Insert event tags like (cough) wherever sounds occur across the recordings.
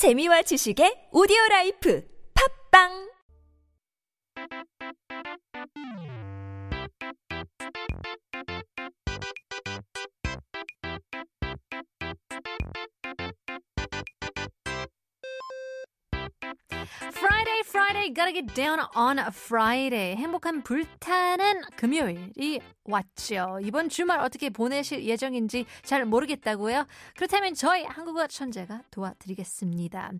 재미와 지식의 오디오 life. 팟빵 Gotta get down on a Friday. 행복한 불타는 금요일이 왔죠. 이번 주말 어떻게 보내실 예정인지 잘 모르겠다고요? 그렇다면 저희 한국어 천재가 도와드리겠습니다.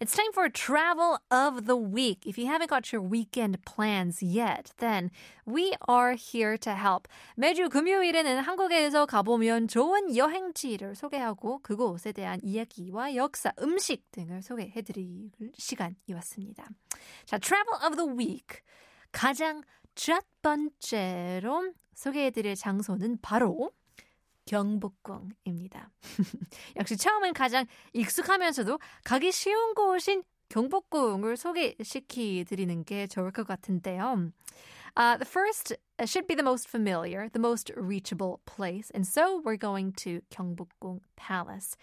It's time for travel of the week. If you haven't got your weekend plans yet, then we are here to help. 매주 금요일에는 한국에서 가보면 좋은 여행지를 소개하고 그곳에 대한 이야기와 역사, 음식 등을 소개해드릴 시간이 왔습니다. 자, Travel of the Week. 가장 첫 번째로 소개해드릴 장소는 바로 경복궁입니다. 역시 처음엔 가장 익숙하면서도 가기 쉬운 곳인 경복궁을 소개시켜드리는 게 좋을 것 같은데요. Uh, the first should be the most familiar, the most reachable place, and so we're going to Gyeongbokgung Palace.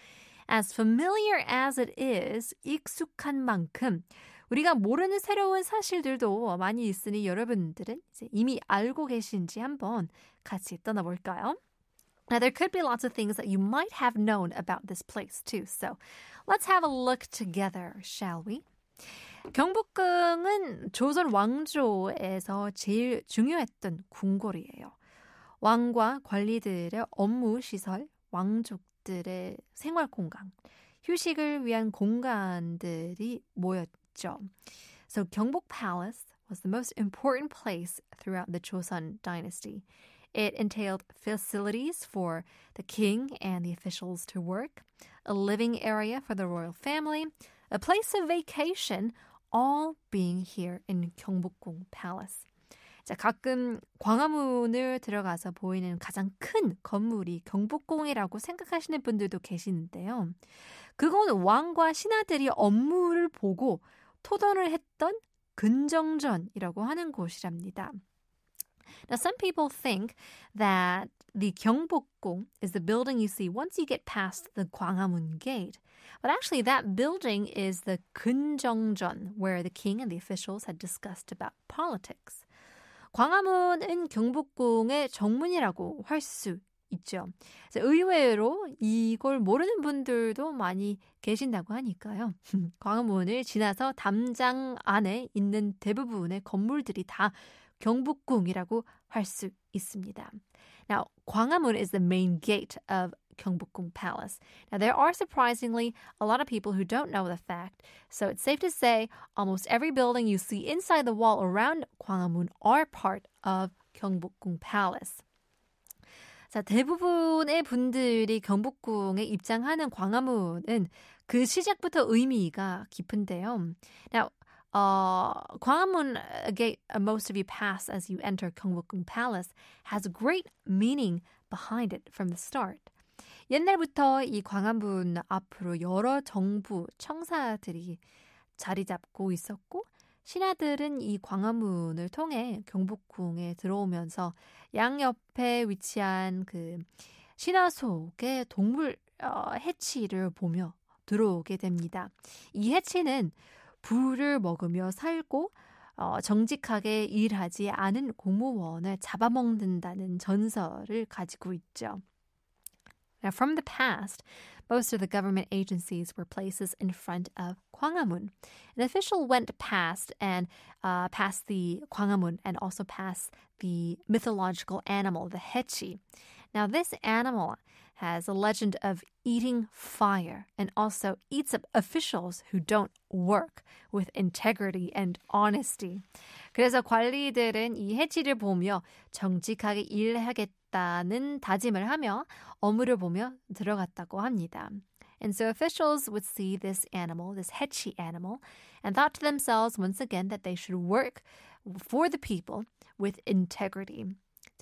As familiar as it is, 익숙한 만큼 우리가 모르는 새로운 사실들도 많이 있으니 여러분들은 이제 이미 알고 계신지 한번 같이 떠나볼까요? Now, there could be lots of things that you might have known about this place too. So let's have a look together, shall we? 경복궁은 조선 왕조에서 제일 중요했던 궁궐이에요. 왕과 관리들의 업무 시설, 왕족들의 생활 공간, 휴식을 위한 공간들이 모였 죠. So Gyeongbok Palace was the most important place throughout the Joseon dynasty. It entailed facilities for the king and the officials to work, a living area for the royal family, a place of vacation, all being here in Gyeongbokgung Palace. 자, 가끔 광화문을 들어가서 보이는 가장 큰 건물이 경복궁이라고 생각하시는 분들도 계시는데요. 그건 왕과 신하들이 업무를 보고 토론을 했던 근정전이라고 하는 곳이랍니다. Now, some people think that the Gyeongbokgung is the building you see once you get past the Gwanghwamun Gate. But actually, that building is the Kunjeongjeon, where the king and the officials had discussed about politics. 광화문은 경복궁의 정문이라고 할 수 있죠. 의외로 이걸 모르는 분들도 많이 계신다고 하니까요. 광화문을 지나서 담장 안에 있는 대부분의 건물들이 다 경복궁이라고 할 수 있습니다. Now, 광화문 is the main gate of Gyeongbokgung Palace. Now, there are surprisingly a lot of people who don't know the fact, so it's safe to say almost every building you see inside the wall around Gwanghwamun are part of Gyeongbokgung Palace. 자, 대부분의 분들이 경복궁에 입장하는 광화문은 그 시작부터 의미가 깊은데요. Now, uh, Gwanghwamun gate most of you pass as you enter Gyeongbokgung Palace has great meaning behind it from the start. 옛날부터 이 광화문 앞으로 여러 정부 청사들이 자리 잡고 있었고 신하들은 이 광화문을 통해 경복궁에 들어오면서 양옆에 위치한 그 신화 속의 동물 어, 해치를 보며 들어오게 됩니다. 이 해치는 불을 먹으며 살고 어, 정직하게 일하지 않은 공무원을 잡아먹는다는 전설을 가지고 있죠. Now, from the past, most of the government agencies were places in front of Gwanghwamun. An official went past and uh, past the Gwanghwamun and also past the mythological animal, the hechi. Now, this animal has a legend of eating fire and also eats up officials who don't work with integrity and honesty. 그래서 관리들은 이 해치를 보며 정직하게 일하겠다 는 다짐을 하며 어물을 보며 들어갔다고 합니다. And so officials would see this animal, this hechi animal, and thought to themselves once again that they should work for the people with integrity.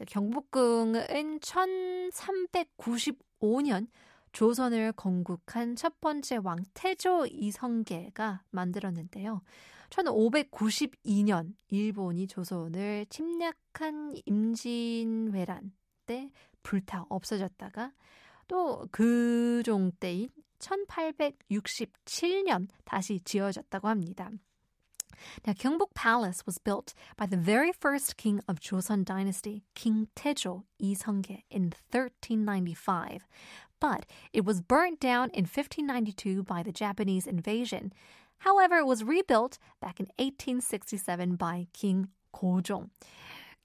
경복궁은 1395년 조선을 건국한 첫 번째 왕 태조 이성계가 만들었는데요. 1592년 일본이 조선을 침략한 임진왜란 때 불타 없어졌다가 또 그종 때인 1867년 다시 지어졌다고 합니다. Now, Gyeongbok Palace was built by the very first king of Joseon dynasty, King Taejo Iseongge, in 1395. But it was burnt down in 1592 by the Japanese invasion. However, it was rebuilt back in 1867 by King Gojong.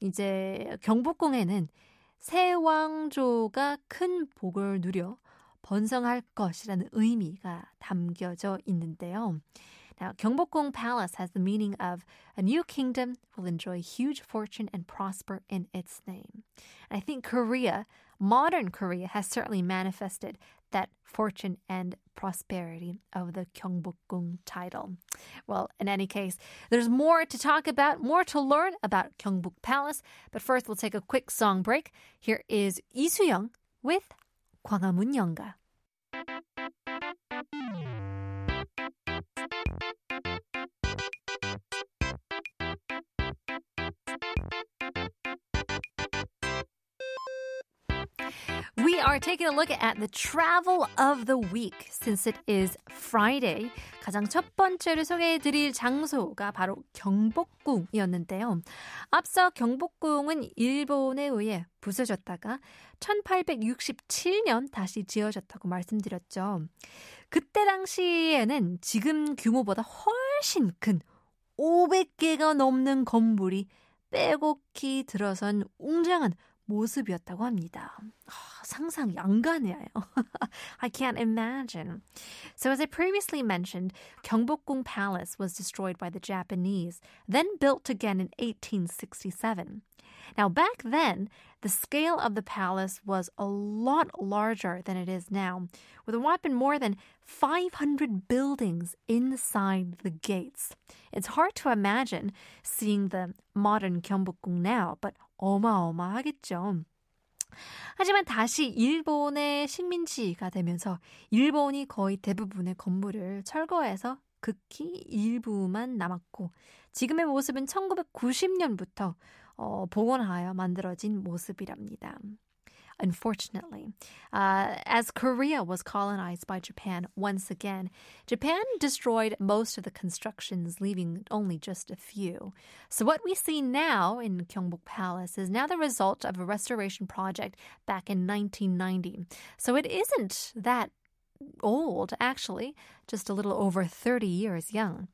이제 경복궁에는 새 왕조가 큰 복을 누려 번성할 것이라는 의미가 담겨져 있는데요. Now, Gyeongbokgung Palace has the meaning of a new kingdom will enjoy huge fortune and prosper in its name. I think Korea, modern Korea, has certainly manifested that fortune and prosperity of the Gyeongbokgung title. Well, in any case, there's more to talk about, more to learn about Gyeongbok Palace. But first, we'll take a quick song break. Here is Lee Soo-young with 광화문 연가. Are taking a look at the travel of the week since it is Friday. 가장 첫 번째로 소개해 드릴 장소가 바로 경복궁이었는데요. 앞서 경복궁은 일본에 의해 부서졌다가 1867년 다시 지어졌다고 말씀드렸죠. 그때 당시에는 지금 규모보다 훨씬 큰 500개가 넘는 건물이 빼곡히 들어선 웅장한 모습이었다고 합니다. 상상이 안 가네요. (laughs) I can't imagine. So as I previously mentioned, Gyeongbokgung Palace was destroyed by the Japanese, then built again in 1867. Now, back then, the scale of the palace was a lot larger than it is now, with a whopping more than 500 buildings inside the gates. It's hard to imagine seeing the modern Gyeongbokgung now, but 어마어마하겠죠. 하지만 다시 일본의 식민지가 되면서 일본이 거의 대부분의 건물을 철거해서 극히 일부만 남았고 지금의 모습은 1990년부터 어, 복원하여 만들어진 모습이랍니다. unfortunately. Uh, as Korea was colonized by Japan once again, Japan destroyed most of the constructions, leaving only just a few. So, what we see now in Gyeongbok Palace is now the result of a restoration project back in 1990. So, it isn't that old, actually, just a little over 30 years young.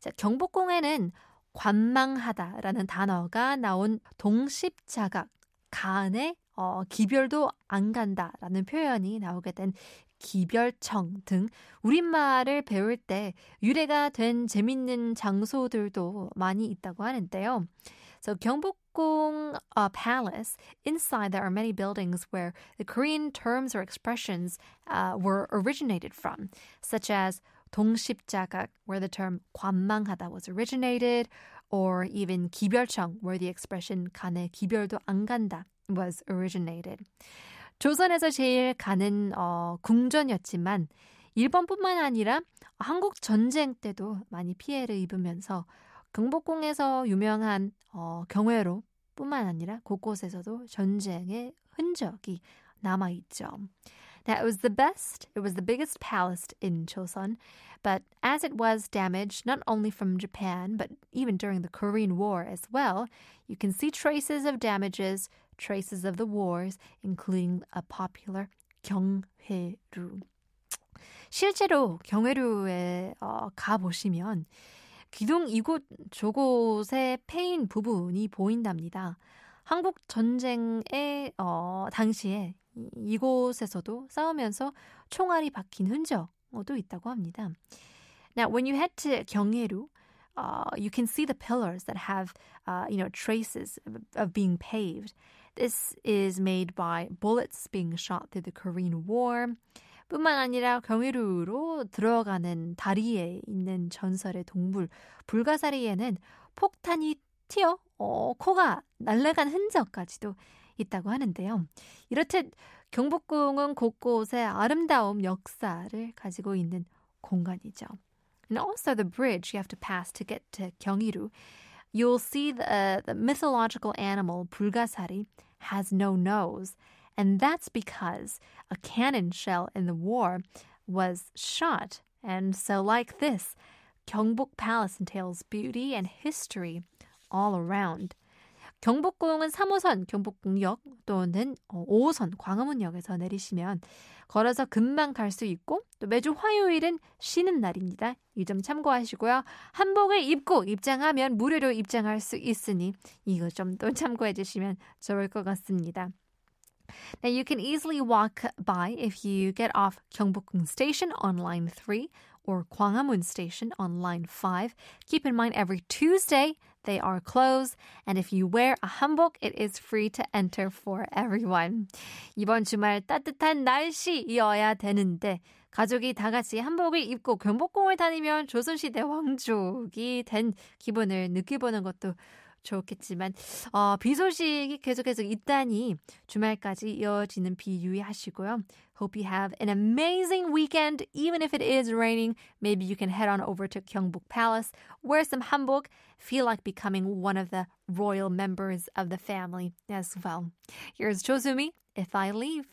자, 경복궁에는 관망하다라는 단어가 나온 동십자각, 간의 어, 기별도 안 간다라는 표현이 나오게 된 기별청 등 우리말을 배울 때 유래가 된 재밌는 장소들도 많이 있다고 하는데요. So 경복궁 uh, Palace, inside there are many buildings where the Korean terms or expressions uh, were originated from, such as 동십자각, where the term 관망하다 was originated, or even 기별청, where the expression 간에 기별도 안 간다 was originated. 조선에서 제일 가는 어, 궁전이었지만 일본뿐만 아니라 한국 전쟁 때도 많이 피해를 입으면서 경복궁에서 유명한 어, 경회로 뿐만 아니라 곳곳에서도 전쟁의 흔적이 남아 있죠. Now, it was the best, it was the biggest palace in Chosun, but as it was damaged not only from Japan, but even during the Korean War as well, you can see traces of damages, traces of the wars, including a popular 경회루. 실제로 경회루에 어, 가보시면 기둥 이곳 저곳에 패인 부분이 보인답니다. 한국 전쟁의 어, 당시에 이곳에서도 싸우면서 총알이 박힌 흔적도 있다고 합니다. Now, when you head to 경해루, uh, you can see the pillars that have, uh, you know, traces of, being paved. This is made by bullets being shot through the Korean War. 뿐만 아니라 경위루로 들어가는 다리에 있는 전설의 동물 불가사리에는 폭탄이 튀어 어, 코가 날아간 흔적까지도 있다고 하는데요. 이렇듯 경복궁은 곳곳에 아름다움 역사를 가지고 있는 공간이죠. And also the bridge you have to pass to get to 경이루. You'll see the, uh, the mythological animal 불가사리 has no nose. And that's because a cannon shell in the war was shot. And so, like this, Gyeongbok Palace entails beauty and history all around. 경복궁은 3호선 경복궁역 또는 5호선 광화문역에서 내리시면 걸어서 금방 갈 수 있고 또 매주 화요일은 쉬는 날입니다. 이 점 참고하시고요. 한복을 입고 입장하면 무료로 입장할 수 있으니 이거 좀 또 참고해 주시면 좋을 것 같습니다. Now you can easily walk by if you get off Gyeongbokgung Station on line 3 or Gwanghwamun Station on line 5. Keep in mind every Tuesday they are closed and if you wear a hanbok it is free to enter for everyone. 이번 주말 따뜻한 날씨이어야 되는데 가족이 다 같이 한복을 입고 경복궁을 다니면 조선시대 왕족이 된 기분을 느껴보는 것도 좋겠지만 어, 비 소식이 계속해서 있다니 주말까지 이어지는 비 유의하시고요. Hope you have an amazing weekend. Even if it is raining, maybe you can head on over to Gyeongbok Palace, wear some hanbok, feel like becoming one of the royal members of the family as well. Here's Chosumi, If I Leave.